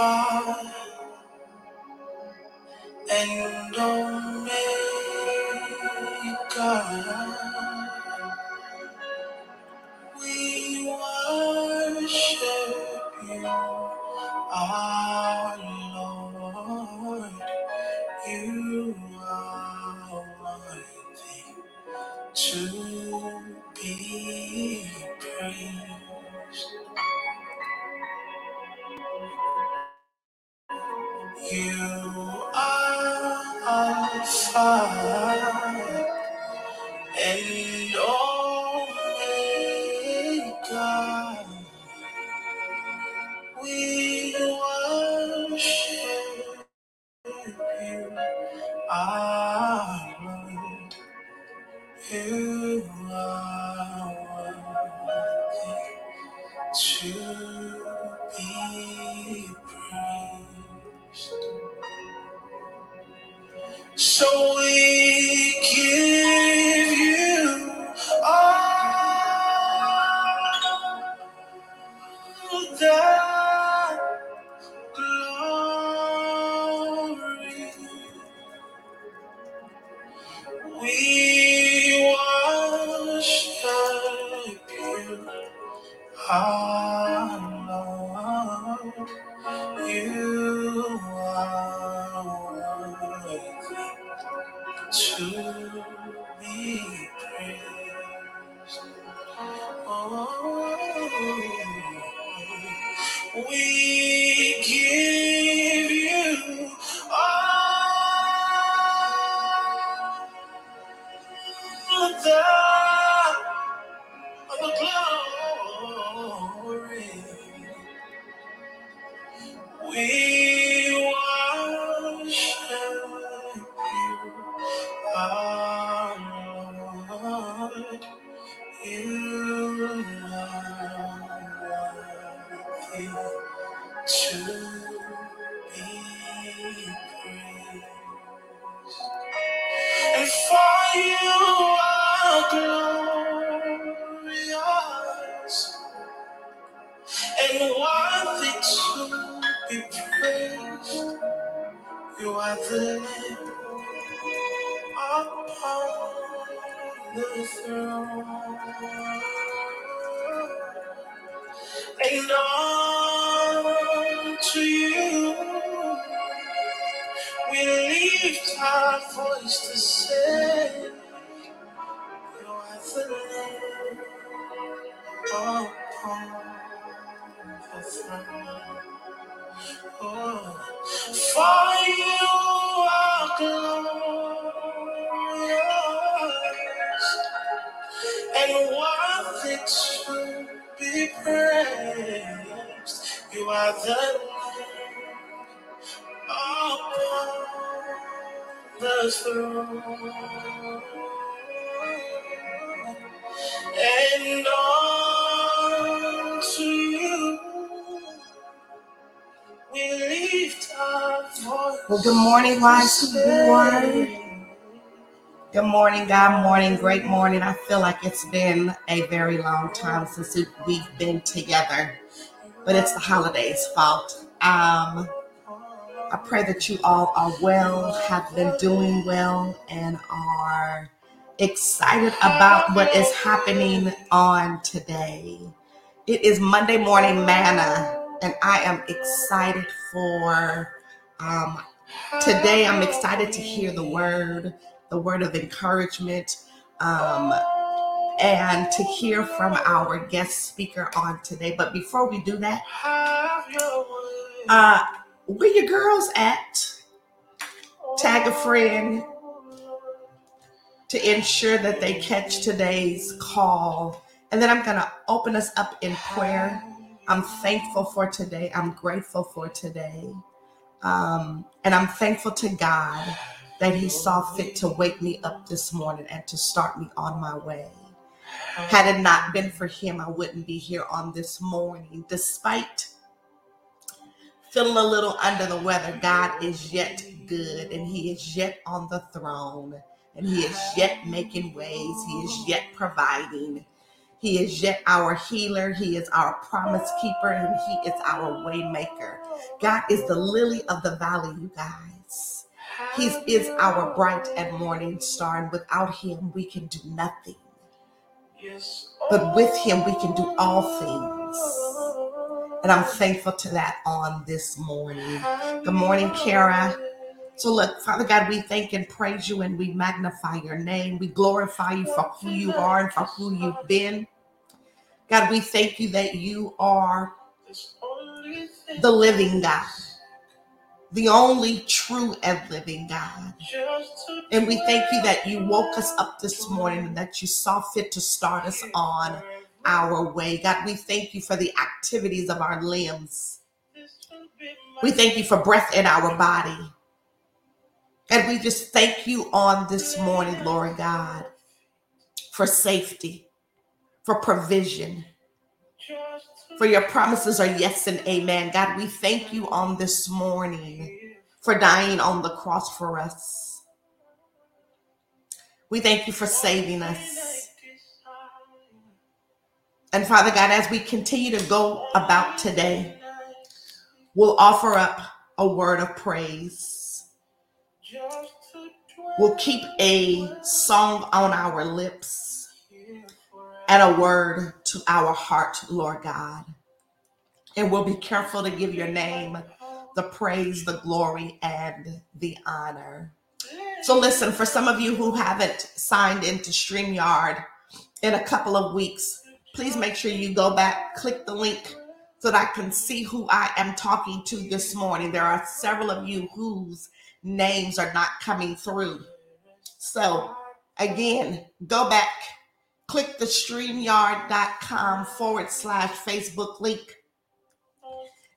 Alpha and Omega. We give unto you. We lift our voice. Well, good morning, Wise One. Good morning, God morning, great morning. I feel like it's been a very long time since it- we've been together, but it's the holidays' fault. Um, I pray that you all are well, have been doing well, and are excited about what is happening on today. It is Monday morning manna, and I am excited for um, today. I'm excited to hear the word, the word of encouragement, um, and to hear from our guest speaker on today. But before we do that, uh, where your girls at? Tag a friend to ensure that they catch today's call. And then I'm going to open us up in prayer. I'm thankful for today. I'm grateful for today. Um, and I'm thankful to God that He saw fit to wake me up this morning and to start me on my way. Had it not been for Him, I wouldn't be here on this morning. Despite feeling a little under the weather, God is yet good and He is yet on the throne and He is yet making ways. He is yet providing. He is yet our healer. He is our promise keeper, and He is our waymaker. God is the lily of the valley, you guys. He is our bright and morning star, and without Him, we can do nothing. But with Him, we can do all things. And I'm thankful to that on this morning. Good morning, Kara. So, look, Father God, we thank and praise you and we magnify your name. We glorify you for who you are and for who you've been. God, we thank you that you are the living God, the only true and living God. And we thank you that you woke us up this morning and that you saw fit to start us on our way. God, we thank you for the activities of our limbs. We thank you for breath in our body. And we just thank you on this morning, Lord God, for safety, for provision, for your promises are yes and amen. God, we thank you on this morning for dying on the cross for us. We thank you for saving us. And Father God, as we continue to go about today, we'll offer up a word of praise We'll keep a song on our lips and a word to our heart, Lord God. And we'll be careful to give your name the praise, the glory, and the honor. So, listen, for some of you who haven't signed into StreamYard in a couple of weeks, please make sure you go back, click the link so that I can see who I am talking to this morning. There are several of you whose names are not coming through. So again, go back, click the streamyard.com forward slash Facebook link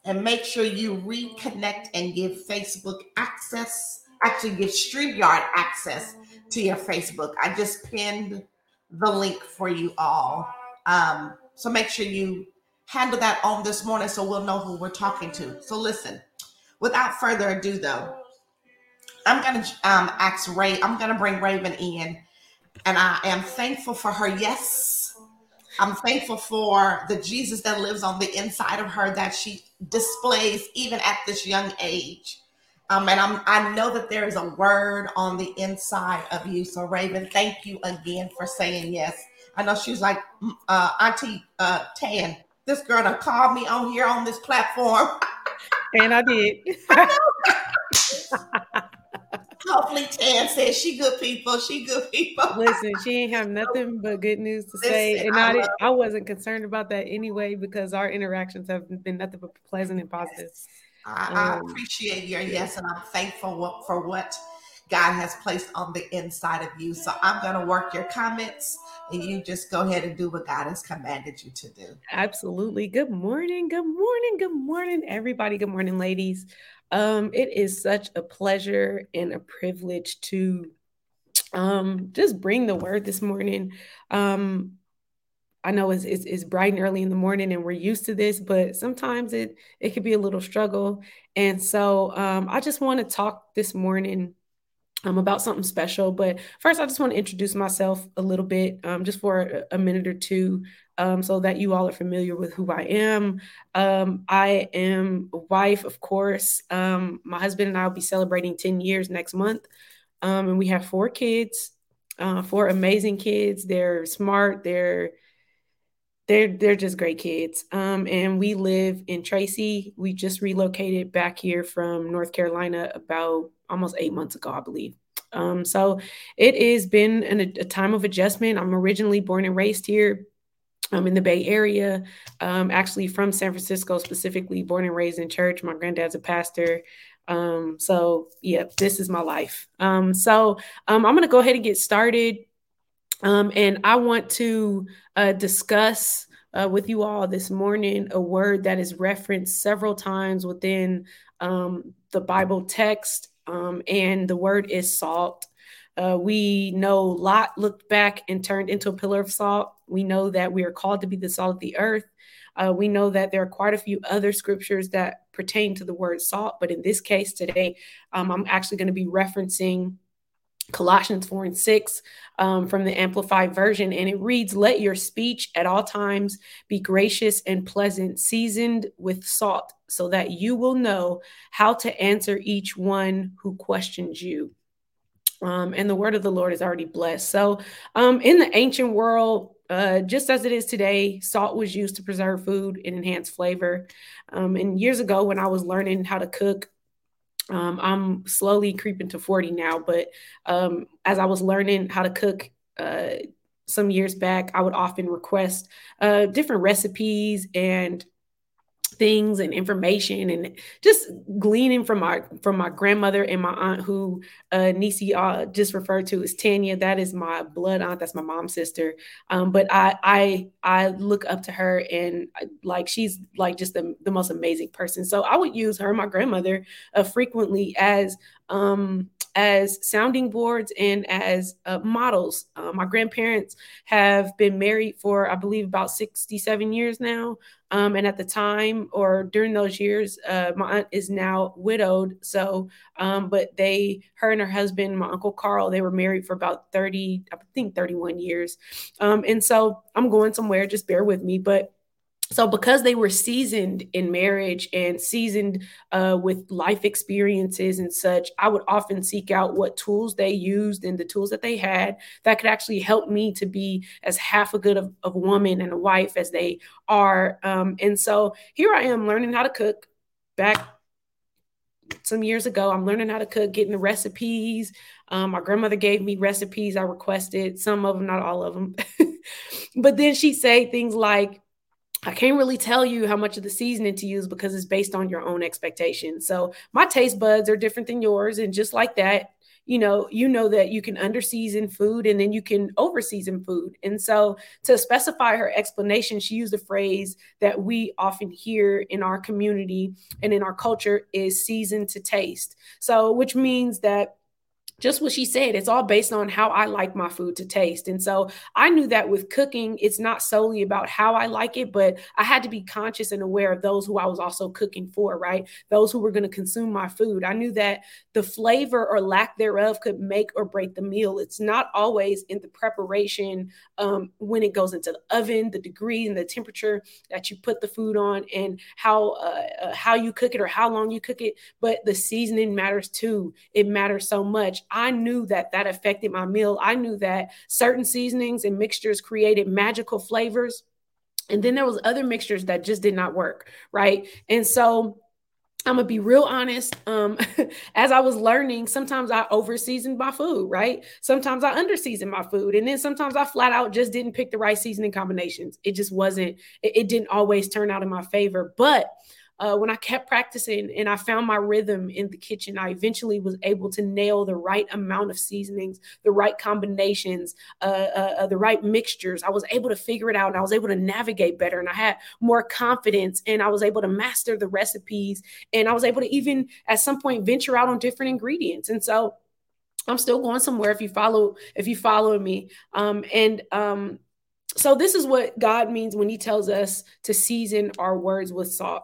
and make sure you reconnect and give Facebook access, actually give StreamYard access to your Facebook. I just pinned the link for you all. Um, so make sure you handle that on this morning so we'll know who we're talking to. So listen, without further ado though, I'm going to um, ask Ray, I'm going to bring Raevyn in. And I am thankful for her. Yes. I'm thankful for the Jesus that lives on the inside of her that she displays even at this young age. Um, and I'm, I know that there is a word on the inside of you. So, Raevyn, thank you again for saying yes. I know she was like, mm, uh, Auntie uh, Tan, this girl that called me on here on this platform. and I did. Hopefully, Tan says she good people. She good people. Listen, she ain't have nothing but good news to Listen, say, and I, I, I wasn't concerned about that anyway because our interactions have been nothing but pleasant and positive. Yes. I, um, I, appreciate your yes, and I'm thankful for what God has placed on the inside of you. So I'm going to work your comments, and you just go ahead and do what God has commanded you to do. Absolutely. Good morning. Good morning. Good morning, everybody. Good morning, ladies. Um, it is such a pleasure and a privilege to um, just bring the word this morning. Um, I know it's, it's, it's bright and early in the morning, and we're used to this, but sometimes it it could be a little struggle. And so um, I just want to talk this morning um, about something special. But first, I just want to introduce myself a little bit, um, just for a, minute or two, um, so that you all are familiar with who I am. Um, I am a wife, of course. Um, my husband and I will be celebrating 10 years next month. Um, and we have four kids, uh, four amazing kids. They're smart, they're they're they're just great kids. Um, and we live in Tracy. We just relocated back here from North Carolina about almost eight months ago, I believe. Um, so it has been an, a time of adjustment. I'm originally born and raised here. I'm in the Bay Area, um, actually from San Francisco, specifically born and raised in church. My granddad's a pastor. Um, so yeah, this is my life. Um, so um, I'm going to go ahead and get started. Um, and I want to uh, discuss uh, with you all this morning a word that is referenced several times within um, the Bible text um, and the word is salt. Uh, we know Lot looked back and turned into a pillar of salt. We know that we are called to be the salt of the earth. Uh, we know that there are quite a few other scriptures that pertain to the word salt, but in this case today, um, I'm actually going to be referencing Colossians 4 and 6 um, from the Amplified Version. And it reads, Let your speech at all times be gracious and pleasant, seasoned with salt, so that you will know how to answer each one who questions you. Um, and the word of the Lord is already blessed. So, um, in the ancient world, uh, just as it is today, salt was used to preserve food and enhance flavor. Um, and years ago, when I was learning how to cook, um, I'm slowly creeping to 40 now, but um, as I was learning how to cook uh, some years back, I would often request uh, different recipes and things and information and just gleaning from my from my grandmother and my aunt who uh Nisi uh just referred to as Tanya. That is my blood aunt. That's my mom's sister. Um but I I I look up to her and like she's like just the, the most amazing person. So I would use her my grandmother uh, frequently as um as sounding boards and as uh, models. Uh, my grandparents have been married for, I believe, about 67 years now. Um, and at the time or during those years, uh, my aunt is now widowed. So, um, but they, her and her husband, my uncle Carl, they were married for about 30, I think 31 years. Um, and so I'm going somewhere, just bear with me. But so because they were seasoned in marriage and seasoned uh, with life experiences and such i would often seek out what tools they used and the tools that they had that could actually help me to be as half a good of, of a woman and a wife as they are um, and so here i am learning how to cook. Back some years ago i'm learning how to cook getting the recipes. Um, my grandmother gave me recipes i requested some of them not all of them but then she'd say things like I can't really tell you how much of the seasoning to use because it's based on your own expectations. So my taste buds are different than yours. And just like that, you know, you know that you can underseason food and then you can overseason food. And so to specify her explanation, she used a phrase that we often hear in our community and in our culture is season to taste. So which means that just what she said, it's all based on how I like my food to taste. And so I knew that with cooking, it's not solely about how I like it, but I had to be conscious and aware of those who I was also cooking for, right? Those who were going to consume my food. I knew that the flavor or lack thereof could make or break the meal. It's not always in the preparation um, when it goes into the oven, the degree and the temperature that you put the food on, and how uh, uh, how you cook it or how long you cook it. But the seasoning matters too. It matters so much. I knew that that affected my meal. I knew that certain seasonings and mixtures created magical flavors. And then there was other mixtures that just did not work, right? And so I'm gonna be real honest. Um, as I was learning, sometimes I over seasoned my food, right? Sometimes I under seasoned my food, and then sometimes I flat out just didn't pick the right seasoning combinations. It just wasn't. It, it didn't always turn out in my favor. But uh, when I kept practicing and I found my rhythm in the kitchen, I eventually was able to nail the right amount of seasonings, the right combinations, uh, uh, uh, the right mixtures. I was able to figure it out and I was able to navigate better and I had more confidence and I was able to master the recipes and I was able to even at some point venture out on different ingredients. And so I'm still going somewhere if you follow if you follow me. Um, and um, so this is what God means when he tells us to season our words with salt.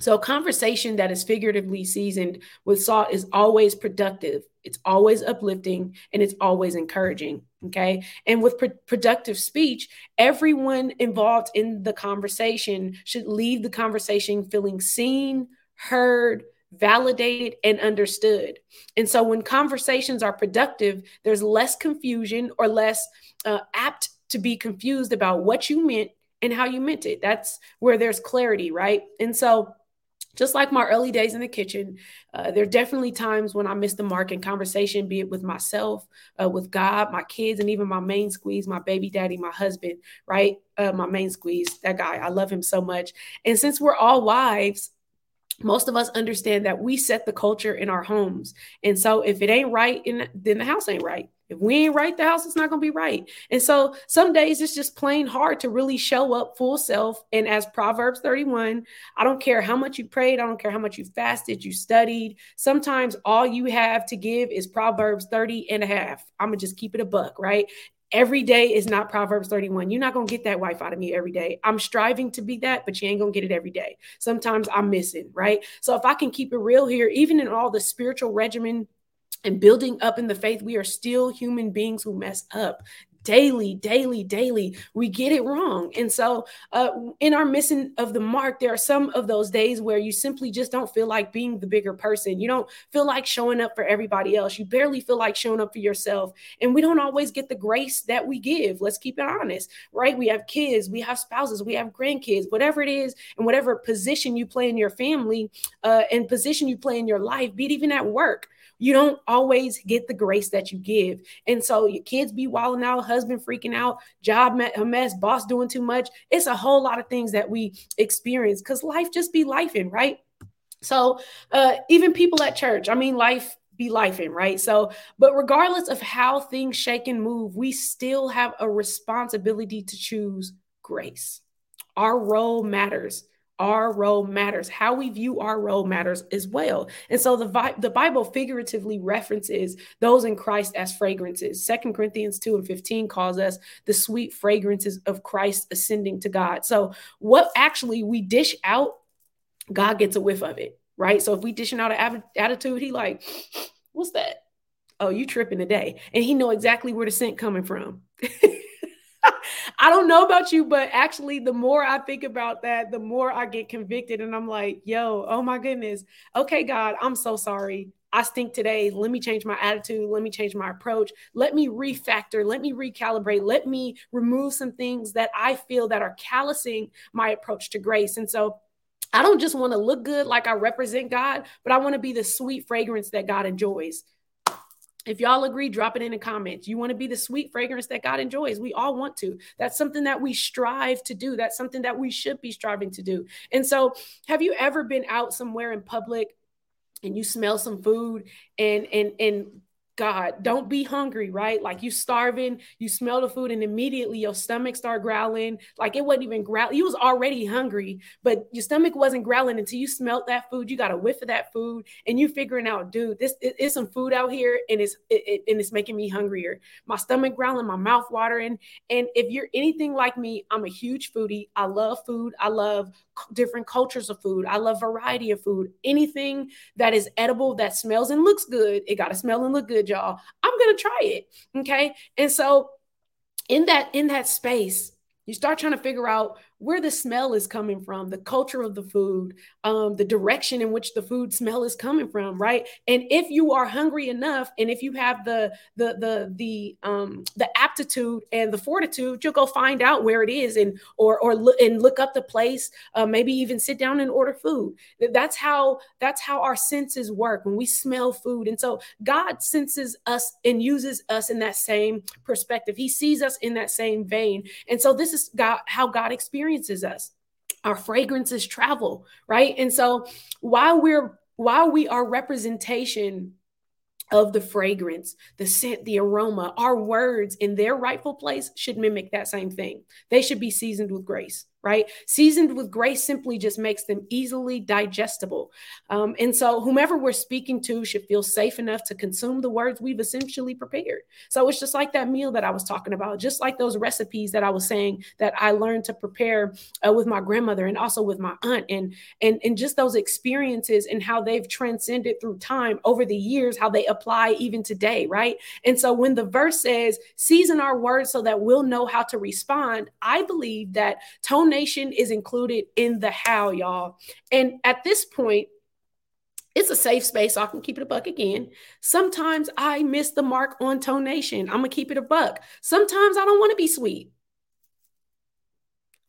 So, a conversation that is figuratively seasoned with salt is always productive, it's always uplifting, and it's always encouraging. Okay. And with pro- productive speech, everyone involved in the conversation should leave the conversation feeling seen, heard, validated, and understood. And so, when conversations are productive, there's less confusion or less uh, apt to be confused about what you meant and how you meant it. That's where there's clarity, right? And so, just like my early days in the kitchen, uh, there are definitely times when I miss the mark in conversation, be it with myself, uh, with God, my kids, and even my main squeeze, my baby daddy, my husband, right? Uh, my main squeeze, that guy. I love him so much. And since we're all wives, most of us understand that we set the culture in our homes. And so if it ain't right, in, then the house ain't right. If we ain't right, the house is not going to be right. And so some days it's just plain hard to really show up full self. And as Proverbs 31, I don't care how much you prayed, I don't care how much you fasted, you studied. Sometimes all you have to give is Proverbs 30 and a half. I'm going to just keep it a buck, right? Every day is not Proverbs 31. You're not going to get that wife out of me every day. I'm striving to be that, but you ain't going to get it every day. Sometimes I'm missing, right? So if I can keep it real here, even in all the spiritual regimen and building up in the faith, we are still human beings who mess up daily, daily, daily, we get it wrong. And so, uh, in our missing of the mark, there are some of those days where you simply just don't feel like being the bigger person. You don't feel like showing up for everybody else. You barely feel like showing up for yourself. And we don't always get the grace that we give. Let's keep it honest, right? We have kids, we have spouses, we have grandkids, whatever it is, and whatever position you play in your family uh, and position you play in your life, be it even at work you don't always get the grace that you give. And so your kids be wilding out, husband freaking out, job a mess, boss doing too much. It's a whole lot of things that we experience because life just be lifing, right? So uh, even people at church, I mean, life be lifing, right? So, but regardless of how things shake and move, we still have a responsibility to choose grace. Our role matters our role matters. How we view our role matters as well. And so the, the Bible figuratively references those in Christ as fragrances. Second Corinthians 2 and 15 calls us the sweet fragrances of Christ ascending to God. So what actually we dish out, God gets a whiff of it, right? So if we dishing out an attitude, he like, what's that? Oh, you tripping today. And he know exactly where the scent coming from. I don't know about you, but actually, the more I think about that, the more I get convicted. And I'm like, yo, oh my goodness. Okay, God, I'm so sorry. I stink today. Let me change my attitude. Let me change my approach. Let me refactor. Let me recalibrate. Let me remove some things that I feel that are callousing my approach to grace. And so I don't just want to look good like I represent God, but I want to be the sweet fragrance that God enjoys. If y'all agree, drop it in the comments. You want to be the sweet fragrance that God enjoys. We all want to. That's something that we strive to do. That's something that we should be striving to do. And so, have you ever been out somewhere in public and you smell some food and and and God, don't be hungry, right? Like you starving, you smell the food, and immediately your stomach start growling. Like it wasn't even growl. You was already hungry, but your stomach wasn't growling until you smelt that food. You got a whiff of that food, and you figuring out, dude, this is some food out here, and it's it, it, and it's making me hungrier. My stomach growling, my mouth watering. And if you're anything like me, I'm a huge foodie. I love food. I love different cultures of food. I love variety of food. Anything that is edible, that smells and looks good, it got to smell and look good y'all. I'm going to try it. Okay. And so in that, in that space, you start trying to figure out where the smell is coming from, the culture of the food, um, the direction in which the food smell is coming from, right? And if you are hungry enough, and if you have the the the the um, the aptitude and the fortitude, you'll go find out where it is, and or or look and look up the place. Uh, maybe even sit down and order food. That's how that's how our senses work when we smell food. And so God senses us and uses us in that same perspective. He sees us in that same vein. And so this is God how God experiences experiences us. Our fragrances travel, right? And so while we're while we are representation of the fragrance, the scent, the aroma, our words in their rightful place should mimic that same thing. They should be seasoned with grace right? Seasoned with grace simply just makes them easily digestible. Um, and so, whomever we're speaking to should feel safe enough to consume the words we've essentially prepared. So, it's just like that meal that I was talking about, just like those recipes that I was saying that I learned to prepare uh, with my grandmother and also with my aunt, and, and, and just those experiences and how they've transcended through time over the years, how they apply even today, right? And so, when the verse says, season our words so that we'll know how to respond, I believe that tone Tonation is included in the how, y'all. And at this point, it's a safe space, so I can keep it a buck again. Sometimes I miss the mark on tonation. I'm gonna keep it a buck. Sometimes I don't want to be sweet.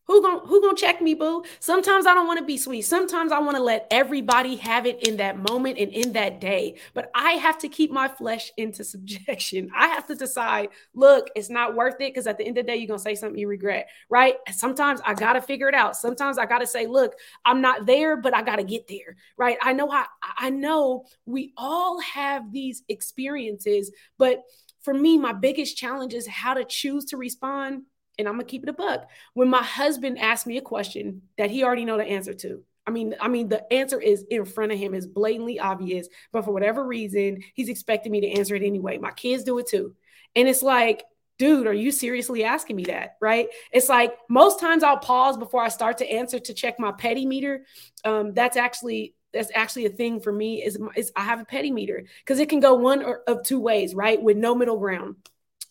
Who gonna who gonna check me, boo? Sometimes I don't want to be sweet. Sometimes I want to let everybody have it in that moment and in that day. But I have to keep my flesh into subjection. I have to decide, look, it's not worth it because at the end of the day, you're gonna say something you regret, right? Sometimes I gotta figure it out. Sometimes I gotta say, look, I'm not there, but I gotta get there, right? I know how I know we all have these experiences, but for me, my biggest challenge is how to choose to respond and I'm gonna keep it a buck. When my husband asked me a question that he already know the answer to, I mean, I mean, the answer is in front of him, is blatantly obvious, but for whatever reason, he's expecting me to answer it anyway. My kids do it too, and it's like, dude, are you seriously asking me that? Right? It's like most times I'll pause before I start to answer to check my petty meter. Um, that's actually that's actually a thing for me is, is I have a petty meter because it can go one or of two ways, right? With no middle ground.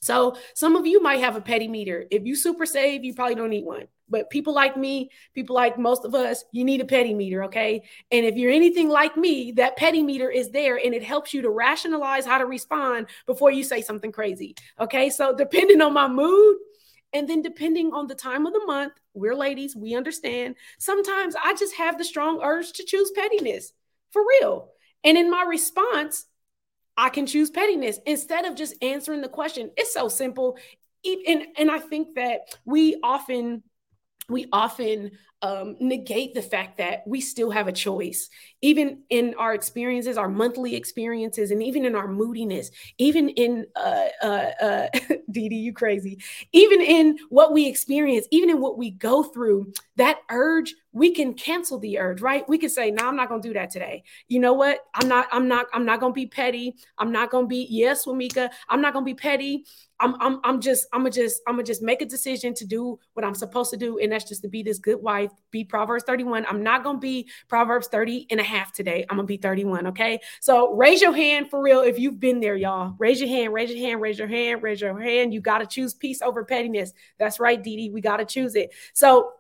So some of you might have a petty meter. If you super save, you probably don't need one. But people like me, people like most of us, you need a petty meter, okay? And if you're anything like me, that petty meter is there and it helps you to rationalize how to respond before you say something crazy. Okay? So depending on my mood, and then depending on the time of the month, we're ladies, we understand. Sometimes I just have the strong urge to choose pettiness for real. And in my response, I can choose pettiness instead of just answering the question. It's so simple. And, and I think that we often we often um, negate the fact that we still have a choice, even in our experiences, our monthly experiences, and even in our moodiness, even in uh, uh, uh, Dee Dee, you crazy, even in what we experience, even in what we go through. That urge, we can cancel the urge, right? We can say, "No, nah, I'm not going to do that today." You know what? I'm not. I'm not. I'm not going to be petty. I'm not going to be. Yes, Wamika. I'm not going to be petty. I'm, I'm, I'm just, I'm gonna just, I'm gonna just make a decision to do what I'm supposed to do. And that's just to be this good wife, be Proverbs 31. I'm not gonna be Proverbs 30 and a half today. I'm gonna be 31. Okay. So raise your hand for real if you've been there, y'all. Raise your hand, raise your hand, raise your hand, raise your hand. You gotta choose peace over pettiness. That's right, Dee Dee. We gotta choose it. So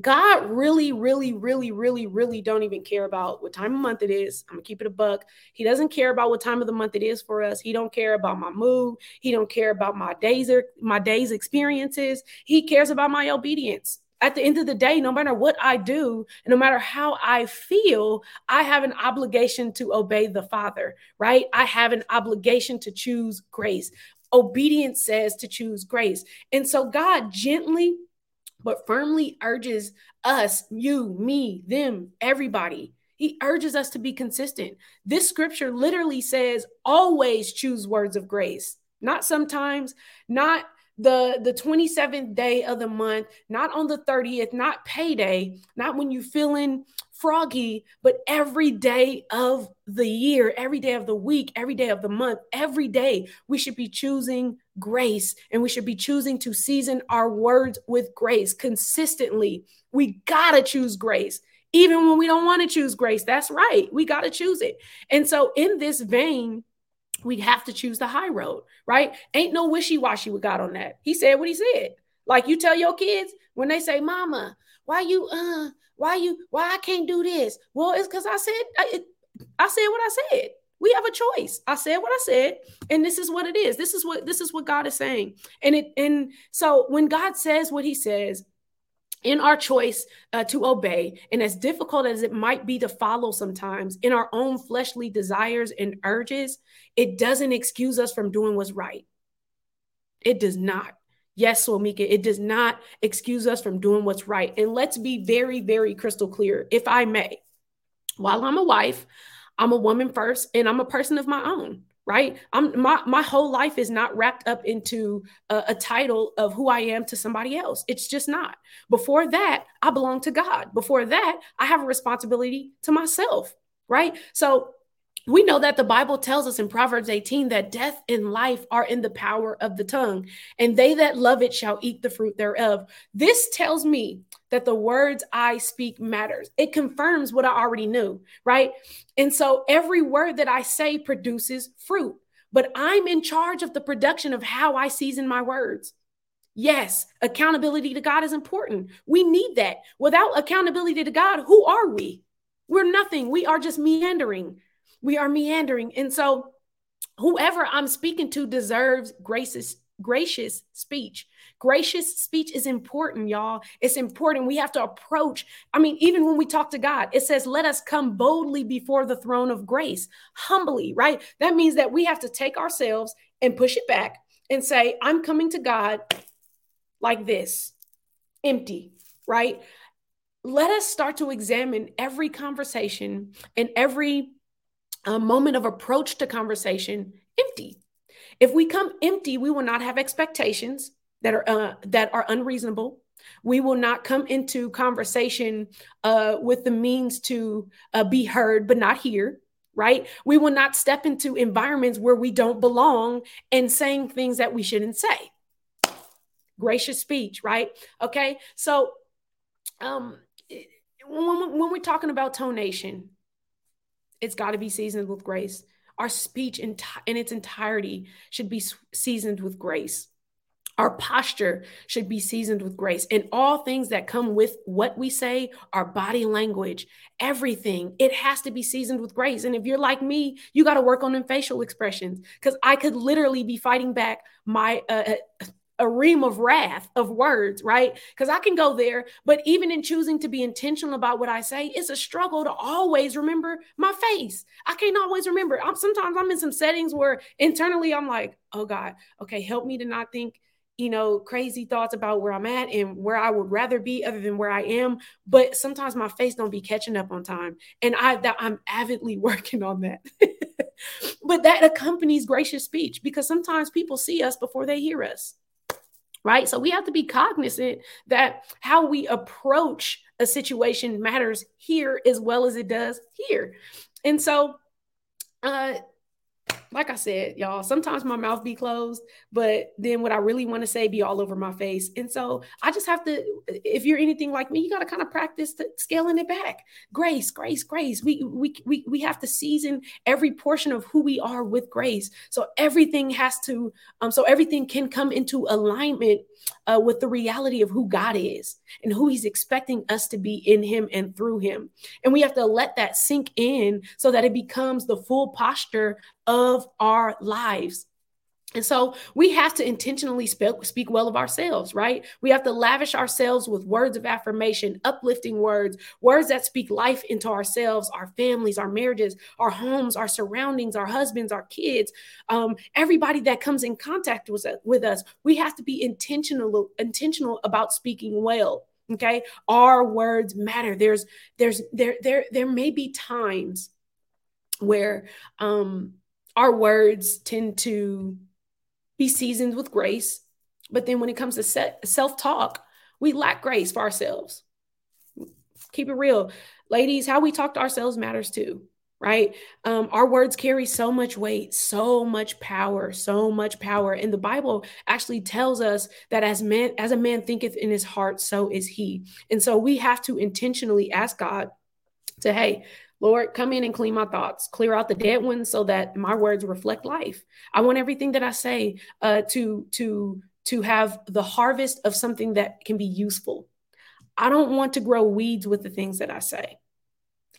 God really, really, really, really, really don't even care about what time of month it is. I'm gonna keep it a buck. He doesn't care about what time of the month it is for us. He don't care about my mood. He don't care about my days or my days experiences. He cares about my obedience. At the end of the day, no matter what I do, no matter how I feel, I have an obligation to obey the Father, right? I have an obligation to choose grace. Obedience says to choose grace. And so God gently but firmly urges us, you, me, them, everybody. He urges us to be consistent. This scripture literally says, always choose words of grace, not sometimes, not the the 27th day of the month not on the 30th not payday not when you're feeling froggy but every day of the year every day of the week every day of the month every day we should be choosing grace and we should be choosing to season our words with grace consistently. We got to choose grace even when we don't want to choose grace. That's right we got to choose it. And so in this vein we have to choose the high road, right? Ain't no wishy washy with God on that. He said what he said. Like you tell your kids when they say, "Mama, why you uh, why you why I can't do this?" Well, it's because I said I, I said what I said. We have a choice. I said what I said, and this is what it is. This is what this is what God is saying. And it and so when God says what He says, in our choice uh, to obey, and as difficult as it might be to follow sometimes in our own fleshly desires and urges, it doesn't excuse us from doing what's right. It does not. Yes, Swamika, it does not excuse us from doing what's right. And let's be very, very crystal clear, if I may. While I'm a wife, I'm a woman first, and I'm a person of my own right? I'm my my whole life is not wrapped up into a, a, title of who i am to somebody else. It's just not. Before that i belong to god. Before that i have a responsibility to myself right? So we know that the Bible tells us in Proverbs 18 that death and life are in the power of the tongue, and they that love it shall eat the fruit thereof. This tells me that the words I speak matters. It confirms what I already knew, right? And so every word that I say produces fruit, but I'm in charge of the production of how I season my words. Yes, accountability to God is important. We need that. Without accountability to God, who are we? We're nothing. We are just meandering we are meandering. And so whoever I'm speaking to deserves gracious gracious speech. Gracious speech is important, y'all. It's important. We have to approach. I mean, even when we talk to God, it says, let us come boldly before the throne of grace, humbly, right? That means that we have to take ourselves and push it back and say, I'm coming to God like this, empty, right? Let us start to examine every conversation and every a moment of approach to conversation empty. If we come empty, we will not have expectations that are uh, that are unreasonable. We will not come into conversation uh, with the means to uh, be heard but not hear. Right? We will not step into environments where we don't belong and saying things that we shouldn't say. Gracious speech, right? Okay. So, um, when, when we're talking about tonation, it's got to be seasoned with grace. Our speech in, in its entirety should be seasoned with grace. Our posture should be seasoned with grace. And all things that come with what we say, our body language, everything, it has to be seasoned with grace. And if you're like me, you got to work on them facial expressions because I could literally be fighting back my uh, uh a ream of wrath of words, right? Because I can go there, but even in choosing to be intentional about what I say, it's a struggle to always remember my face. I can't always remember. I'm sometimes I'm in some settings where internally I'm like, oh God, okay, help me to not think you know, crazy thoughts about where I'm at and where I would rather be other than where I am. But sometimes my face don't be catching up on time. And I that I'm avidly working on that. but that accompanies gracious speech because sometimes people see us before they hear us right? So we have to be cognizant that how we approach a situation matters here as well as it does here. And so, uh, like I said, y'all, sometimes my mouth be closed, but then what I really want to say be all over my face. And so I just have to, if you're anything like me, you got to kind of practice scaling it back. Grace, grace, grace. We, we, we, we have to season every portion of who we are with grace. So everything has to, um, so everything can come into alignment uh, with the reality of who God is and who He's expecting us to be in Him and through Him. And we have to let that sink in so that it becomes the full posture of our lives. And so we have to intentionally speak, speak well of ourselves, right? We have to lavish ourselves with words of affirmation, uplifting words, words that speak life into ourselves, our families, our marriages, our homes, our surroundings, our husbands, our kids, um, everybody that comes in contact with, with us. We have to be intentional, intentional about speaking well. Okay, our words matter. There's, there's, there, there, there may be times where um, our words tend to be seasoned with grace. But then when it comes to self talk, we lack grace for ourselves. Keep it real. Ladies, how we talk to ourselves matters too, right? Um, our words carry so much weight, so much power, so much power. And the Bible actually tells us that as man, as a man thinketh in his heart, so is he. And so we have to intentionally ask God to, hey, Lord, come in and clean my thoughts, clear out the dead ones so that my words reflect life. I want everything that I say uh, to to to have the harvest of something that can be useful. I don't want to grow weeds with the things that I say.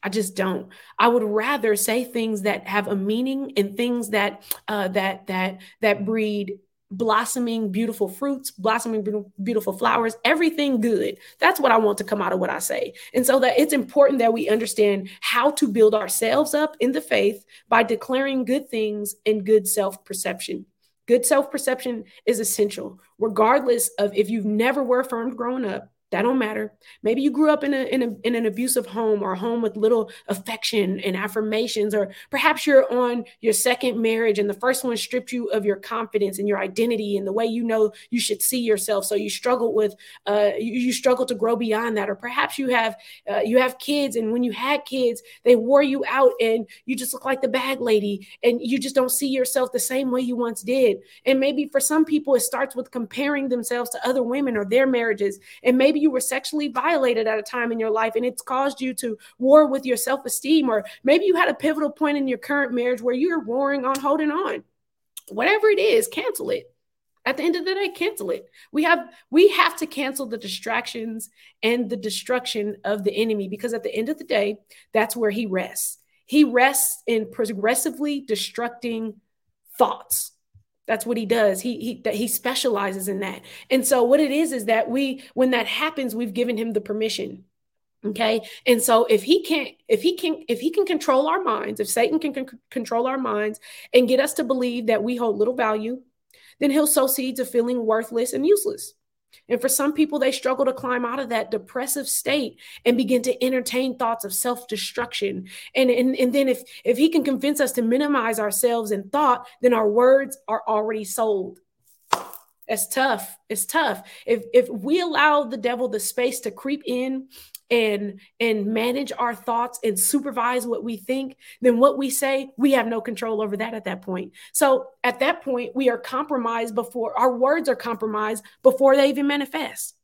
I just don't. I would rather say things that have a meaning and things that uh, that that that breed blossoming beautiful fruits, blossoming beautiful flowers, everything good. That's what I want to come out of what I say. And so that it's important that we understand how to build ourselves up in the faith by declaring good things and good self-perception. Good self-perception is essential, regardless of if you've never were affirmed growing up, that don't matter. Maybe you grew up in, a, in, a, in an abusive home or a home with little affection and affirmations, or perhaps you're on your second marriage and the first one stripped you of your confidence and your identity and the way you know you should see yourself. So you struggle with, uh, you, you struggle to grow beyond that. Or perhaps you have, uh, you have kids and when you had kids, they wore you out and you just look like the bag lady and you just don't see yourself the same way you once did. And maybe for some people, it starts with comparing themselves to other women or their marriages. And maybe you were sexually violated at a time in your life and it's caused you to war with your self esteem, or maybe you had a pivotal point in your current marriage where you're warring on holding on. Whatever it is, cancel it. At the end of the day, cancel it. We have we have to cancel the distractions and the destruction of the enemy because at the end of the day, that's where he rests. He rests in progressively destructing thoughts that's what he does. He he that he specializes in that. And so what it is is that we when that happens, we've given him the permission. Okay. And so if he can't, if he can, if he can control our minds, if Satan can c- control our minds and get us to believe that we hold little value, then he'll sow seeds of feeling worthless and useless. And for some people, they struggle to climb out of that depressive state and begin to entertain thoughts of self-destruction. And, and, and then if, if he can convince us to minimize ourselves in thought, then our words are already sold. It's tough. It's tough. If if we allow the devil the space to creep in and and manage our thoughts and supervise what we think then what we say we have no control over that at that point. So at that point we are compromised before our words are compromised before they even manifest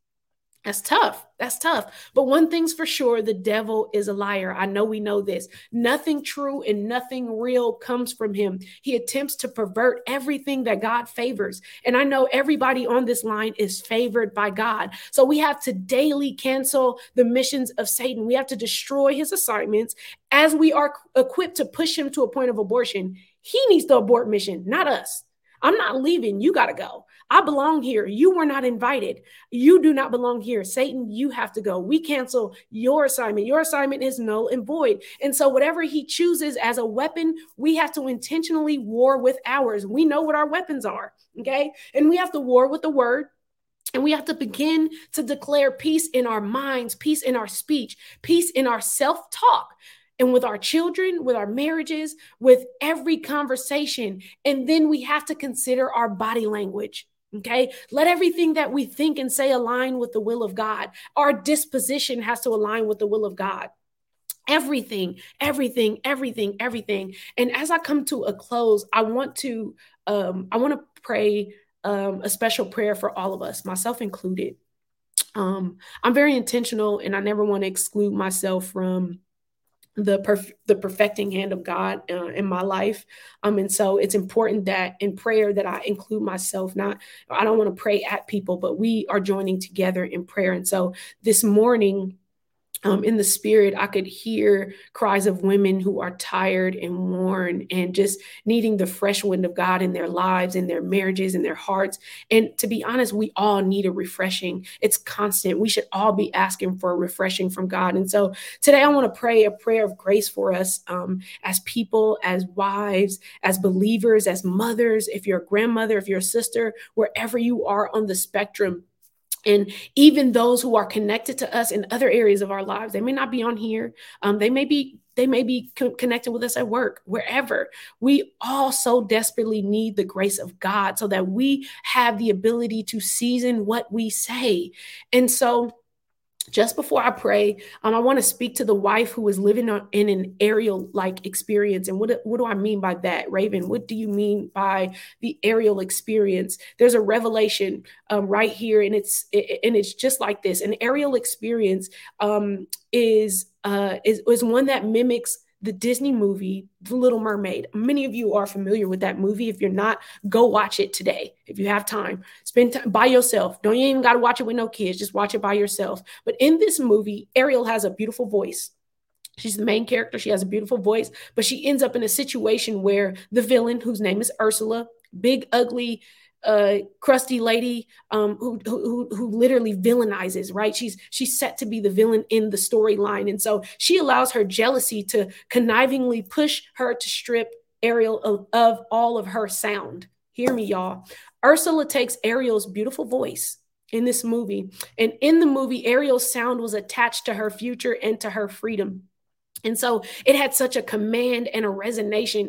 That's tough. That's tough. But one thing's for sure the devil is a liar. I know we know this. Nothing true and nothing real comes from him. He attempts to pervert everything that God favors. And I know everybody on this line is favored by God. So we have to daily cancel the missions of Satan. We have to destroy his assignments as we are equipped to push him to a point of abortion. He needs to abort mission, not us. I'm not leaving. You got to go. I belong here. You were not invited. You do not belong here. Satan, you have to go. We cancel your assignment. Your assignment is null and void. And so, whatever he chooses as a weapon, we have to intentionally war with ours. We know what our weapons are. Okay. And we have to war with the word. And we have to begin to declare peace in our minds, peace in our speech, peace in our self talk and with our children, with our marriages, with every conversation. And then we have to consider our body language. Okay. Let everything that we think and say align with the will of God. Our disposition has to align with the will of God. Everything, everything, everything, everything. And as I come to a close, I want to um, I want to pray um, a special prayer for all of us, myself included. Um, I'm very intentional and I never want to exclude myself from the perf- the perfecting hand of God uh, in my life. Um, and so it's important that in prayer that I include myself. Not I don't want to pray at people, but we are joining together in prayer. And so this morning um, in the spirit, I could hear cries of women who are tired and worn and just needing the fresh wind of God in their lives, in their marriages, in their hearts. And to be honest, we all need a refreshing. It's constant. We should all be asking for a refreshing from God. And so today, I want to pray a prayer of grace for us um, as people, as wives, as believers, as mothers. If you're a grandmother, if you're a sister, wherever you are on the spectrum and even those who are connected to us in other areas of our lives they may not be on here. Um, they may be they may be co- connected with us at work wherever. We all so desperately need the grace of god so that we have the ability to season what we say. And so just before I pray, um, I want to speak to the wife who is living in an Ariel like experience. And what, what do I mean by that, Raevyn? What do you mean by the Ariel experience? There's a revelation um, right here, and it's it, and it's just like this. An Ariel experience um, is uh, is is one that mimics the Disney movie, The Little Mermaid. Many of you are familiar with that movie. If you're not, go watch it today. If you have time, spend time by yourself. Don't you even got to watch it with no kids. Just watch it by yourself. But in this movie, Ariel has a beautiful voice. She's the main character. She has a beautiful voice, but she ends up in a situation where the villain, whose name is Ursula, big, ugly, uh, crusty lady um, who, who who literally villainizes, right? She's she's set to be the villain in the storyline, and so she allows her jealousy to connivingly push her to strip Ariel of, of all of her sound. Hear me, y'all. Ursula takes Ariel's beautiful voice in this movie, and in the movie, Ariel's sound was attached to her future and to her freedom. And so it had such a command and a resonance.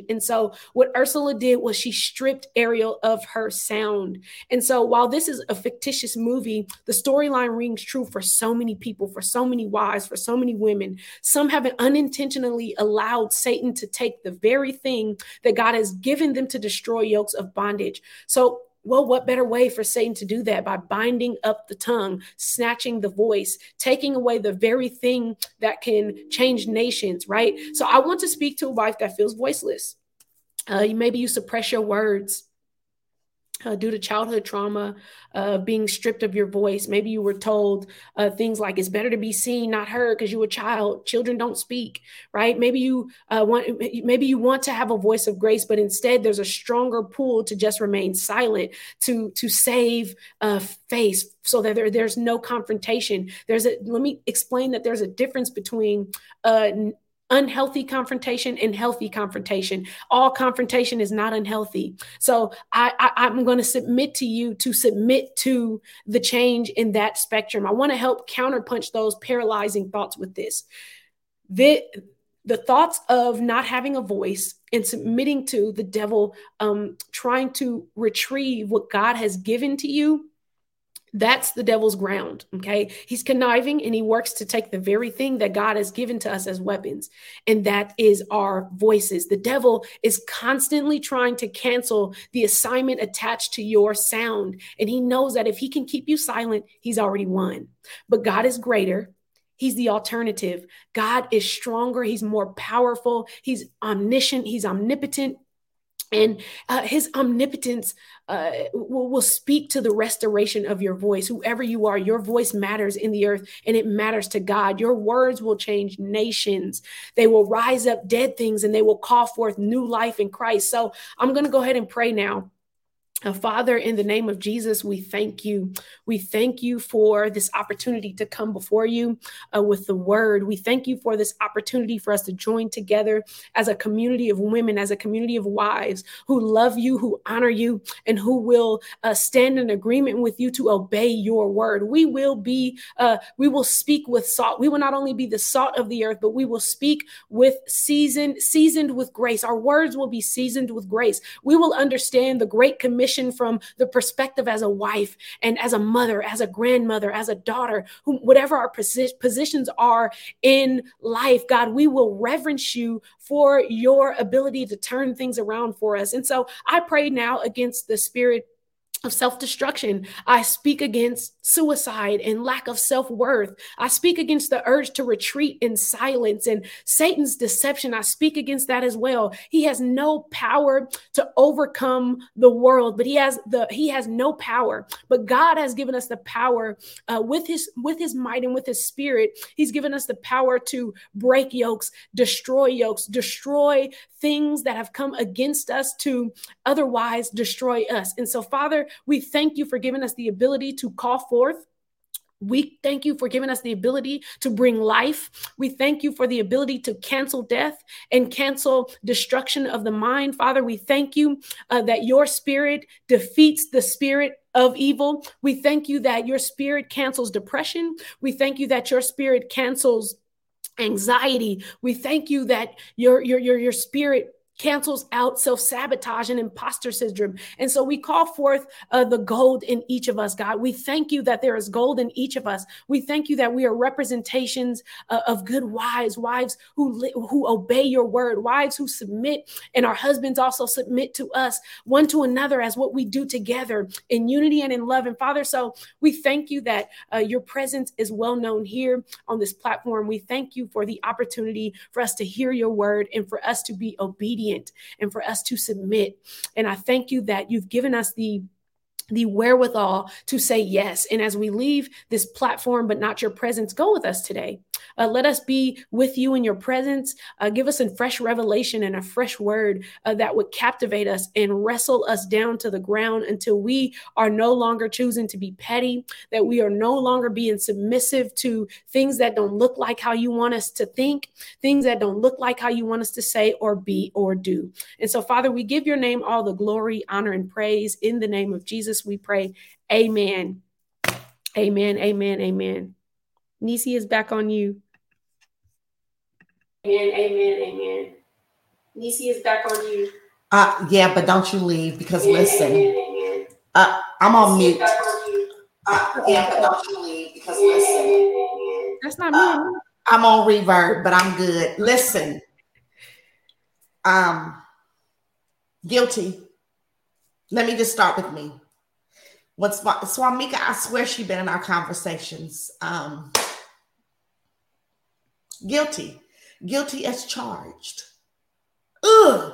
And so what Ursula did was she stripped Ariel of her sound. And so while this is a fictitious movie, the storyline rings true for so many people, for so many wives, for so many women. Some have unintentionally allowed Satan to take the very thing that God has given them to destroy yokes of bondage. So well, what better way for Satan to do that by binding up the tongue, snatching the voice, taking away the very thing that can change nations, right? So I want to speak to a wife that feels voiceless. Uh, maybe you suppress your words uh, due to childhood trauma, uh, being stripped of your voice. Maybe you were told uh, things like it's better to be seen, not heard, because you're a child. Children don't speak, right? Maybe you uh, want, maybe you want to have a voice of grace, but instead there's a stronger pull to just remain silent, to to save uh, face, so that there, there's no confrontation. There's a. Let me explain that there's a difference between uh, unhealthy confrontation and healthy confrontation. All confrontation is not unhealthy. So I, I am going to submit to you to submit to the change in that spectrum. I want to help counterpunch those paralyzing thoughts with this. The the thoughts of not having a voice and submitting to the devil, um, trying to retrieve what God has given to you That's the devil's ground. Okay. He's conniving and he works to take the very thing that God has given to us as weapons, and that is our voices. The devil is constantly trying to cancel the assignment attached to your sound. And he knows that if he can keep you silent, he's already won. But God is greater. He's the alternative. God is stronger. He's more powerful. He's omniscient. He's omnipotent and uh, his omnipotence uh, will, will, speak to the restoration of your voice. Whoever you are your voice matters in the earth and it matters to god. Your words will change nations. They will rise up dead things and they will call forth new life in christ. So i'm going to go ahead and pray now Father, in the name of Jesus, we thank you. We thank you for this opportunity to come before you uh, with the word. We thank you for this opportunity for us to join together as a community of women, as a community of wives who love you, who honor you, and who will uh, stand in agreement with you to obey your word. We will be, uh, we will speak with salt. We will not only be the salt of the earth, but we will speak with seasoned, seasoned with grace. Our words will be seasoned with grace. We will understand the great commission from the perspective as a wife and as a mother, as a grandmother, as a daughter, who, whatever our posi- positions are in life, God, we will reverence you for your ability to turn things around for us. And so I pray now against the spirit of self destruction. I speak against suicide and lack of self worth. I speak against the urge to retreat in silence and Satan's deception. I speak against that as well. He has no power to overcome the world, but he has the he has no power. But God has given us the power uh, with his with his might and with his spirit. He's given us the power to break yokes, destroy yokes, destroy things that have come against us to otherwise destroy us. And so, Father, we thank you for giving us the ability to call forth we thank you for giving us the ability to bring life. We thank you for the ability to cancel death and cancel destruction of the mind. Father, we thank you uh, that your spirit defeats the spirit of evil. We thank you that your spirit cancels depression. We thank you that your spirit cancels anxiety. We thank you that your your your your spirit cancels out self sabotage and imposter syndrome. And so we call forth uh, the gold in each of us, God. We thank you that there is gold in each of us. We thank you that we are representations uh, of good wives, wives who li- who obey your word, wives who submit, and our husbands also submit to us one to another as what we do together in unity and in love. And Father, so we thank you that uh, your presence is well known here on this platform. We thank you for the opportunity for us to hear your word and for us to be obedient obedient and for us to submit. And I thank you that you've given us the the wherewithal to say yes. And as we leave this platform, but not your presence, go with us today. Uh, let us be with you in your presence. Uh, give us a fresh revelation and a fresh word uh, that would captivate us and wrestle us down to the ground until we are no longer choosing to be petty, that we are no longer being submissive to things that don't look like how you want us to think, things that don't look like how you want us to say or be or do. And so, Father, we give your name all the glory, honor, and praise in the name of Jesus. We pray. Amen. Amen. Amen. Amen. Nisi is back on you. Amen, amen, amen. Nisi is back on you. Uh, yeah, but don't you leave because amen, listen, amen, amen. Uh, I'm on mute. On uh, yeah, but don't you leave because listen. That's not me. Uh, I'm on reverb, but I'm good. Listen, um, guilty. Let me just start with me. What's Swamika? I swear she been in our conversations. Um, guilty guilty as charged. Ugh,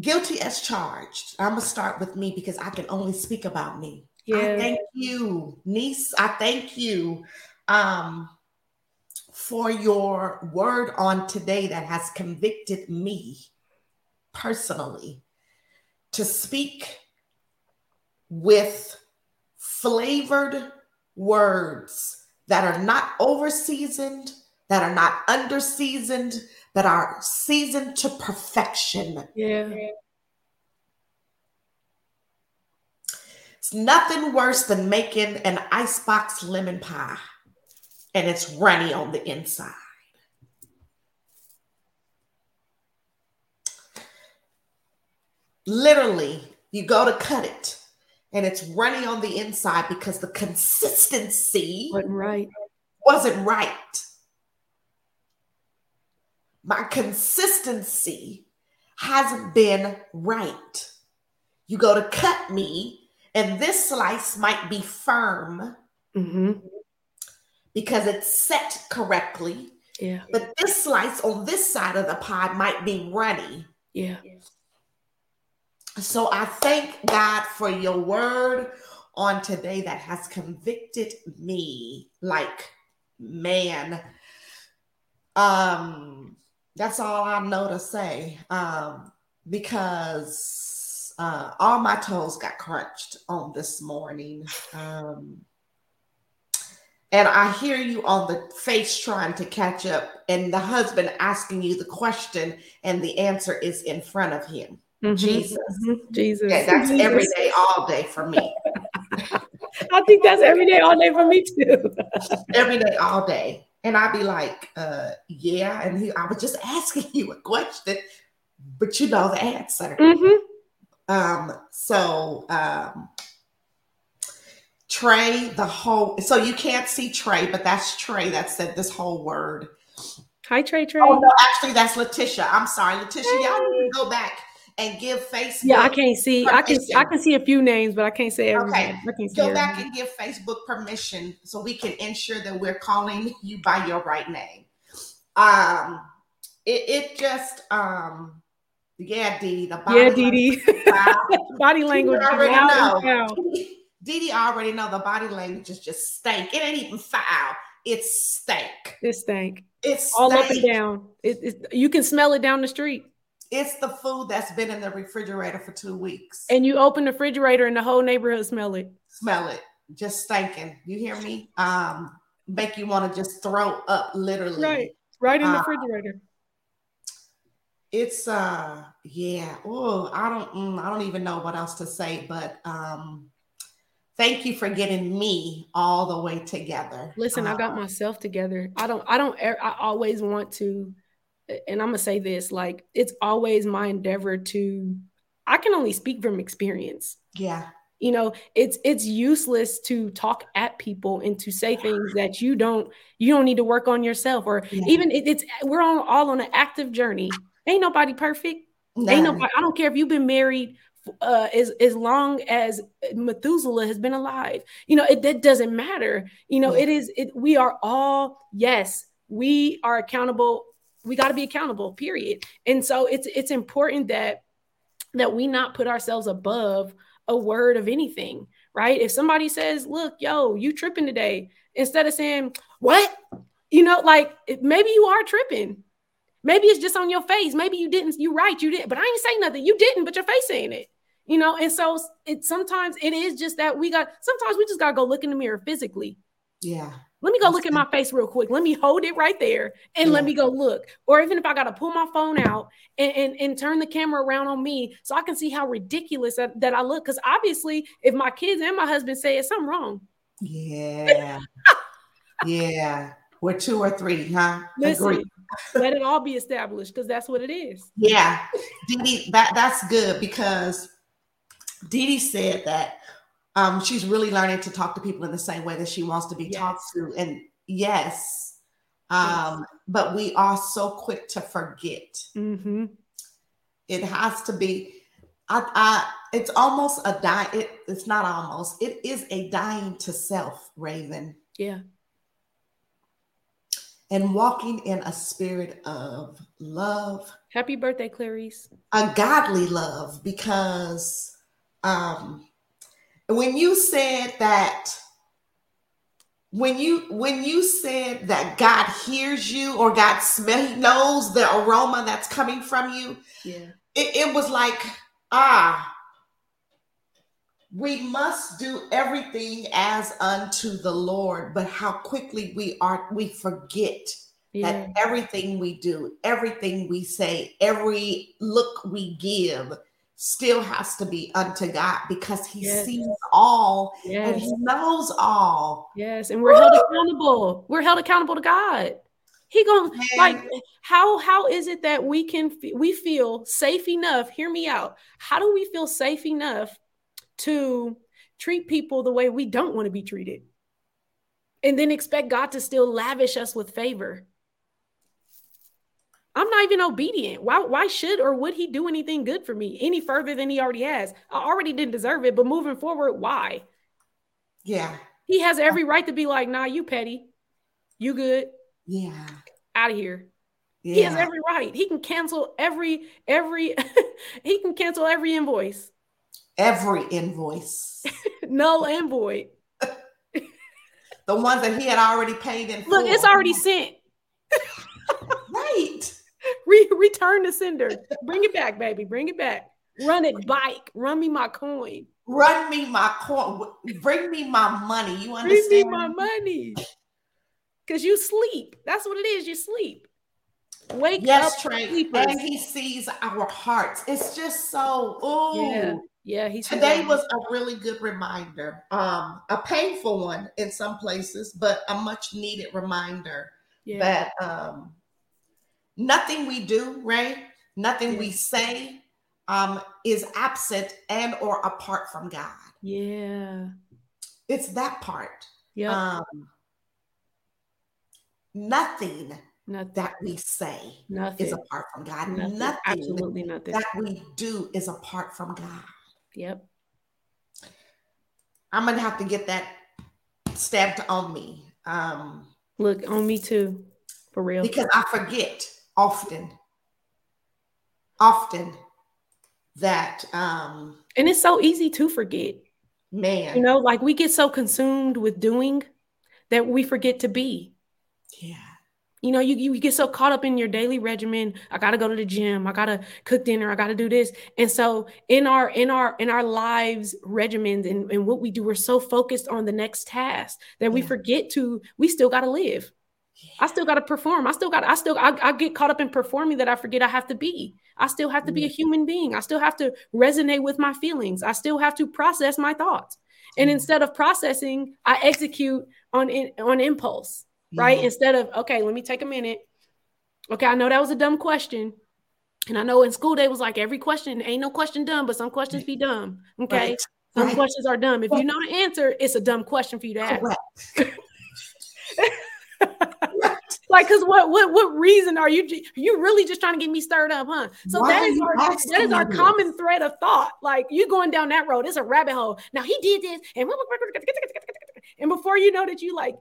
guilty as charged. I'm gonna start with me because I can only speak about me. Yeah. I thank you, niece. I thank you um, for your word on today that has convicted me personally to speak with flavored words that are not over seasoned that are not under seasoned, that are seasoned to perfection. Yeah. It's nothing worse than making an icebox lemon pie and it's runny on the inside. Literally, you go to cut it and it's runny on the inside because the consistency wasn't right. Wasn't right. My consistency hasn't been right. You go to cut me, and this slice might be firm mm-hmm. because it's set correctly. Yeah. But this slice on this side of the pie might be runny. Yeah. So I thank God for your word on today that has convicted me like man. Um that's all I know to say. Um because uh all my toes got crunched on this morning. Um and I hear you on the face trying to catch up, and the husband asking you the question, and the answer is in front of him. Mm-hmm. Jesus. Mm-hmm. Jesus. Yeah, that's Jesus. every day, all day for me. I think that's every day, all day for me too. every day, all day. And I'd be like, uh, yeah. And he, I was just asking you a question, but you know the answer. Mm-hmm. Um, so um Trey, the whole so you can't see Trey, but that's Trey that said this whole word. Hi, Trey Trey. Oh no, actually that's Letitia. I'm sorry, Letitia. Y'all need to go back and give Facebook. Yeah, I can't see. Permission. I can I can see a few names, but I can't say everything. Okay, go back and give Facebook permission so we can ensure that we're calling you by your right name. Um, it, it just um, yeah, Dee the body yeah, Dee wow. body language. You already know. Dee already know the body language is just stank. It ain't even foul. It's stank. It's stank. It's all stank. up and down. It, it, you can smell it down the street. It's the food that's been in the refrigerator for two weeks. And you open the refrigerator and the whole neighborhood smell it. Smell it. Just stinking. You hear me? Um, make you want to just throw up literally. Right. Right in the uh, refrigerator. It's uh yeah. Oh, I don't mm, I don't even know what else to say, but um thank you for getting me all the way together. Listen, uh, I got uh, myself together. I don't I don't I always want to and I'm gonna say this like it's always my endeavor to I can only speak from experience. Yeah. You know, it's it's useless to talk at people and to say things that you don't you don't need to work on yourself or yeah. even it, it's we're on all on an active journey. Ain't nobody perfect. Ain't nobody. I don't care if you've been married uh, as as long as Methuselah has been alive. You know, it, it doesn't matter. You know, yeah. it is. It, we are all yes. We are accountable we got to be accountable period. And so it's it's important that that we not put ourselves above a word of anything right? If somebody says look yo you tripping today instead of saying what? You know like maybe you are tripping. Maybe it's just on your face. Maybe you didn't you right you didn't but i ain't saying nothing. You didn't but your face saying it. You know and so it sometimes it is just that we got sometimes we just got to go look in the mirror physically. Yeah let me go look at my face real quick. Let me hold it right there and yeah. let me go look. Or even if I got to pull my phone out and, and, and, turn the camera around on me so I can see how ridiculous that, that I look. Because obviously, if my kids and my husband say it's something wrong. Yeah. yeah. We're two or three, huh? Listen, let it all be established because that's what it is. Yeah. Dee, that, that's good because Dee said that um, she's really learning to talk to people in the same way that she wants to be yes. talked to. And yes, um, yes. but we are so quick to forget. Mm-hmm. It has to be. I, I, it's almost a die. It, it's not almost. It is a dying to self, Raevyn. Yeah. And walking in a spirit of love. Happy birthday, Clarice. A godly love, because um, when you said that when you when you said that God hears you or God smell he knows the aroma that's coming from you, yeah, it, it was like ah, we must do everything as unto the Lord, but how quickly we are we forget yeah. that everything we do, everything we say, every look we give still has to be unto God because he yes. sees all yes. and he knows all. Yes, and we're Woo! held accountable. We're held accountable to God. He going like how how is it that we can we feel safe enough? Hear me out. How do we feel safe enough to treat people the way we don't want to be treated and then expect God to still lavish us with favor. I'm not even obedient. Why, why should or would he do anything good for me any further than he already has? I already didn't deserve it, but moving forward, why? Yeah. He has every uh-huh. right to be like, nah, you petty. You good. Yeah. Out of here. Yeah. He has every right. He can cancel every, every, he can cancel every invoice. Every invoice. Null and void. the ones that he had already paid in. Look, it's already uh-huh. sent. Re- return the sender. Bring it back, baby. Bring it back. Run it bike. Run me my coin. Run me my coin. Bring me my money. You understand? Bring me my money. Cause you sleep. That's what it is. You sleep. Wake yes, up, Trey. Sleepers. And he sees our hearts. It's just so. Oh, yeah. Yeah, he today was a really good reminder. Um, a painful one in some places, but a much needed reminder yeah. that um nothing we do, Ray, nothing yeah. we say um is absent and or apart from God. Yeah. It's that part. Yeah. Um nothing Nothing. that we say nothing. is apart from God. Nothing. nothing. Absolutely nothing. That we do is apart from God. Yep. I'm gonna have to get that stamped on me. Um, Look on me too, for real. Because I forget often, often that. Um, and it's so easy to forget. Man, you know, like we get so consumed with doing that we forget to be. Yeah. You know, you, you get so caught up in your daily regimen. I gotta go to the gym. I gotta cook dinner. I gotta do this. And so in our in our in our lives regimens and, and what we do, we're so focused on the next task that we forget to we still gotta live. Yeah. I still gotta perform. I still got I still I, I, get caught up in performing that I forget I have to be. I still have to be a mm-hmm. human being. I still have to resonate with my feelings. I still have to process my thoughts. And mm-hmm. instead of processing, I execute on on impulse right? Mm-hmm. Instead of, okay, let me take a minute. Okay, I know that was a dumb question. And I know in school they was like every question ain't no question dumb, but some questions be dumb. Okay. Right. Some right. questions are dumb. If you know the answer, it's a dumb question for you to ask. like, cause what what what reason are you you really just trying to get me stirred up, huh? So Why that is our that is our common thread of thought. Like you going down that road, it's a rabbit hole. Now he did this, and and before you know that you like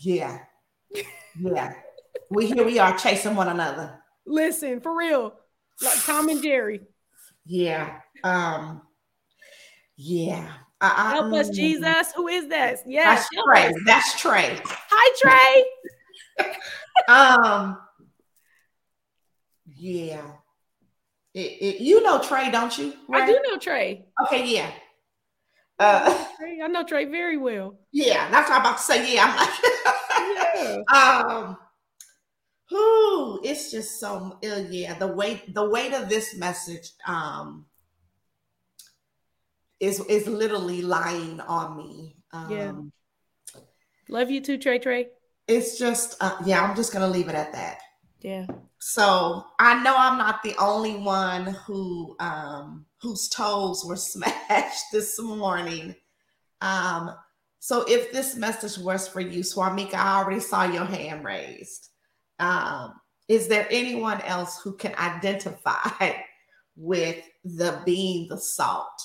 yeah. Yeah. we here we are chasing one another. Listen, for real. Like Tom and Jerry. Yeah. Um yeah. I, Help us, Jesus. Who is this? Yes. That's Trey. That's Trey. Hi, Trey. um yeah. It, it, you know Trey, don't you? Right? I do know Trey. Okay, yeah. Uh, I know Trey very well. Yeah, that's what I'm about to say. Yeah, I'm like, yeah. um, who it's just so uh, yeah. The weight, the weight of this message, um, is is literally lying on me. Um, yeah. Love you too, Trey. Trey. It's just, uh, yeah. I'm just gonna leave it at that. Yeah. So I know I'm not the only one who um whose toes were smashed this morning. Um, so if this message was for you, Swamika, I already saw your hand raised. Um, is there anyone else who can identify with the being the salt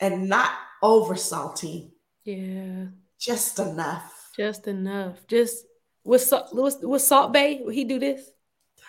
and not over salty? Yeah. Just enough. Just enough. Just with, with, with Salt Bae, he do this?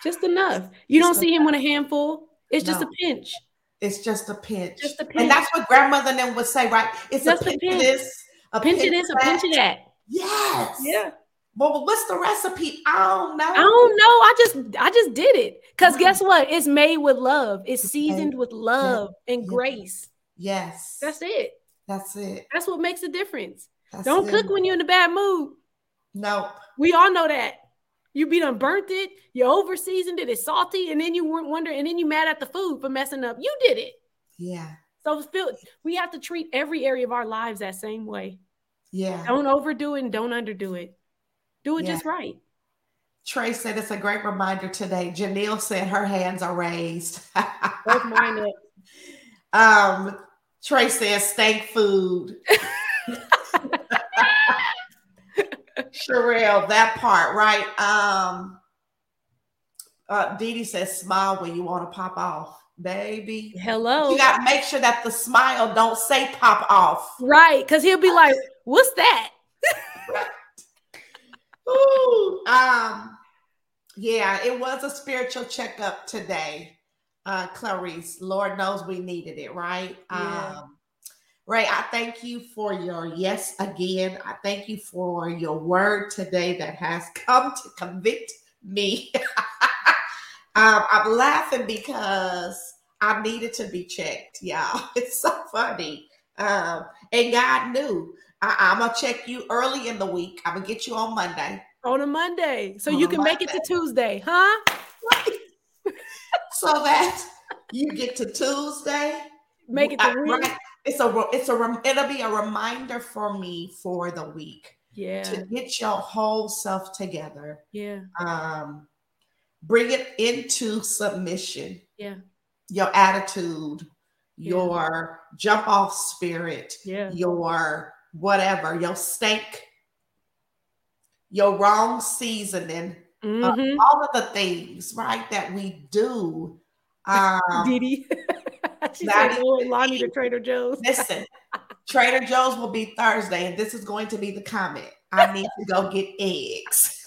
Just enough. You Just don't see him with a handful. It's no. just a pinch. It's just a pinch. Just a pinch. And that's what grandmother then would say, right? It's just a pinch, pinch. of this, a pinch, pinch of this, a pinch of that. Yes. Yeah. Well, what's the recipe? I don't know. I don't know. I just I just did it. Because guess what? It's made with love. It's seasoned with love and grace. Yes. That's it. That's it. That's what makes a difference. That's don't it. cook when you're in a bad mood. Nope. We all know that. You be done burnt it, you over seasoned it, it's salty, and then you weren't wondering, and then you mad at the food for messing up. You did it. Yeah. So feel we have to treat every area of our lives that same way. Yeah. Don't overdo it and don't underdo it. Do it yeah. just right. Trey said it's a great reminder today. Janelle said her hands are raised. Both mine up. Um, Trey says stank food. Sherelle, that part, right? Um, uh, Dee Dee says smile when you want to pop off, baby. Hello. You got to make sure that the smile don't say pop off. Right, because he'll be like, "What's that?" Ooh, um, yeah, it was a spiritual checkup today, uh, Clarice. Lord knows we needed it, right? Yeah. Um, Ray, I thank you for your yes again. I thank you for your word today that has come to convict me. um, I'm laughing because I needed to be checked, y'all. It's so funny. Um, and God knew. I, am gonna check you early in the week. I'm gonna get you on Monday. On a Monday, so On you can make it to Tuesday, huh? So that you get to Tuesday. Make it to week. right. It's a it's a it'll be a reminder for me for the week Yeah, to get your whole self together. yeah, Um, bring it into submission. yeah, Your attitude, Yeah. your jump off spirit, yeah. your whatever, your stank, your wrong seasoning, Mhm. all of the things, right, that we do. Um, Dee. she said, "Go Lonnie to Trader Joe's." listen, Trader Joe's will be Thursday, and this is going to be the comment. I need to go get eggs.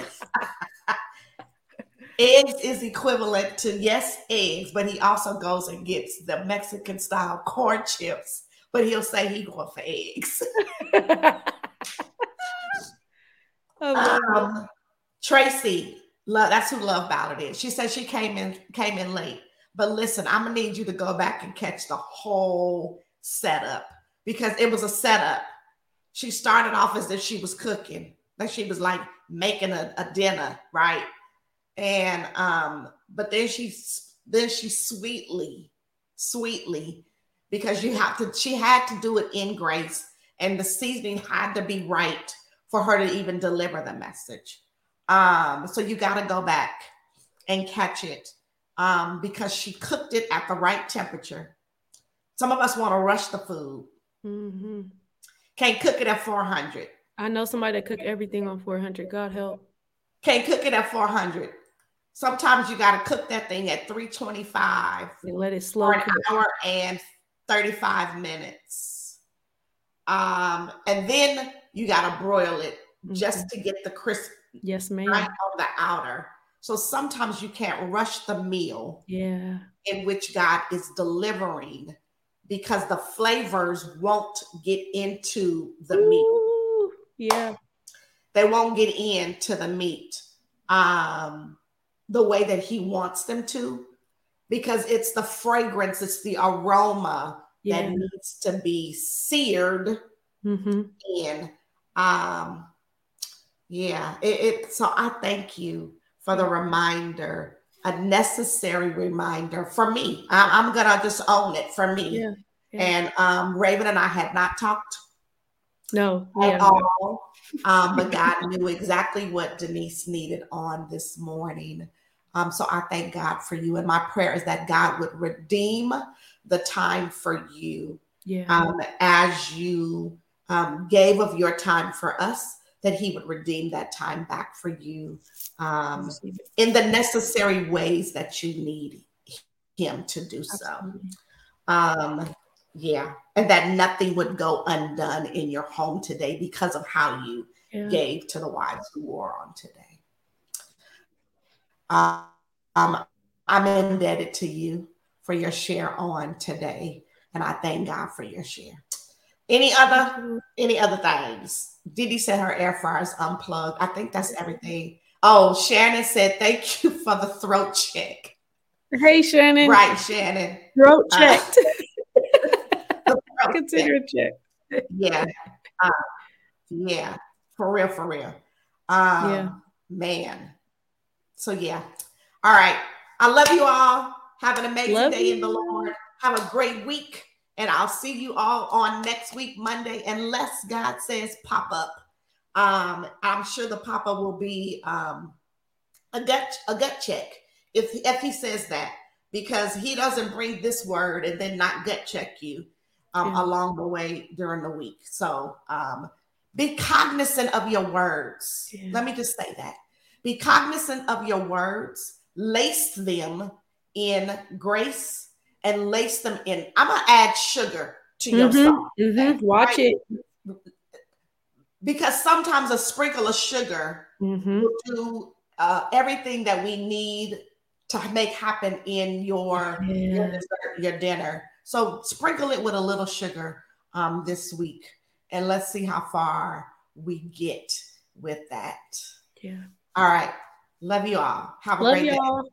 eggs is equivalent to yes, eggs, but he also goes and gets the Mexican style corn chips. But he'll say he going for eggs. Um, Tracy, love, that's who Love Ballard is. She said she came in came in late. But listen, I'm gonna need you to go back and catch the whole setup because it was a setup. She started off as if she was cooking, like she was like making a, a dinner, right? And um, but then she then she sweetly, sweetly, because you have to, she had to do it in grace, and the seasoning had to be right for her to even deliver the message. Um, so you got to go back and catch it um, because she cooked it at the right temperature. Some of us want to rush the food. Mhm. Can't cook it at 400. I know somebody that cook everything on 400. God help. Can't cook it at 400. Sometimes you got to cook that thing at 325 And let it slow for an cook. hour and 35 minutes. Um, and then you got to broil it just to get the crisp Yes, ma'am. right on the outer. So sometimes you can't rush the meal Yeah. in which God is delivering because the flavors won't get into the meat. Yeah. They won't get into the meat um, the way that He wants them to because it's the fragrance, it's the aroma Yeah. that needs to be seared hmm in. Um, yeah, it, it so I thank you for the reminder, a necessary reminder for me. I, I'm gonna just own it for me. Yeah. yeah. And um, Raevyn and I had not talked No. at Yeah. all, um, but God knew exactly what Denise needed on this morning. Um, so I thank God for you, and my prayer is that God would redeem the time for you Yeah. um, as you um, gave of your time for us, that He would redeem that time back for you um, in the necessary ways that you need Him to do so. Um, yeah, and that nothing would go undone in your home today because of how you Yeah. gave to the wives who are on today. Uh, um, I'm indebted to you for your share on today, and I thank God for your share. Any other any other things? Didi said her air fryer is unplugged. I think that's everything. Oh, Shannon said thank you for the throat check. Hey, Shannon. Right, Shannon. Throat Uh, checked. The throat check. Consider a check. yeah uh, yeah for real for real um Yeah. man so yeah all right i love you all have an amazing Love day in the lord have a great week and i'll see you all on next week monday unless god says pop up um i'm sure the pop up will be um a gut a gut check if if he says that because he doesn't bring this word and then not gut check you um, along the way during the week. So um, be cognizant of your words. Yeah. Let me just say that. Be cognizant of your words, lace them in grace and lace them in. I'm gonna add sugar to your mm-hmm, song. Mm-hmm. Watch right? it. Because sometimes a sprinkle of sugar mm-hmm. will do uh, everything that we need to make happen in your, yeah. your dessert, your dinner. So sprinkle it with a little sugar um, this week, and let's see how far we get with that. Yeah. All right. Love you all. Have a Love great y'all. day.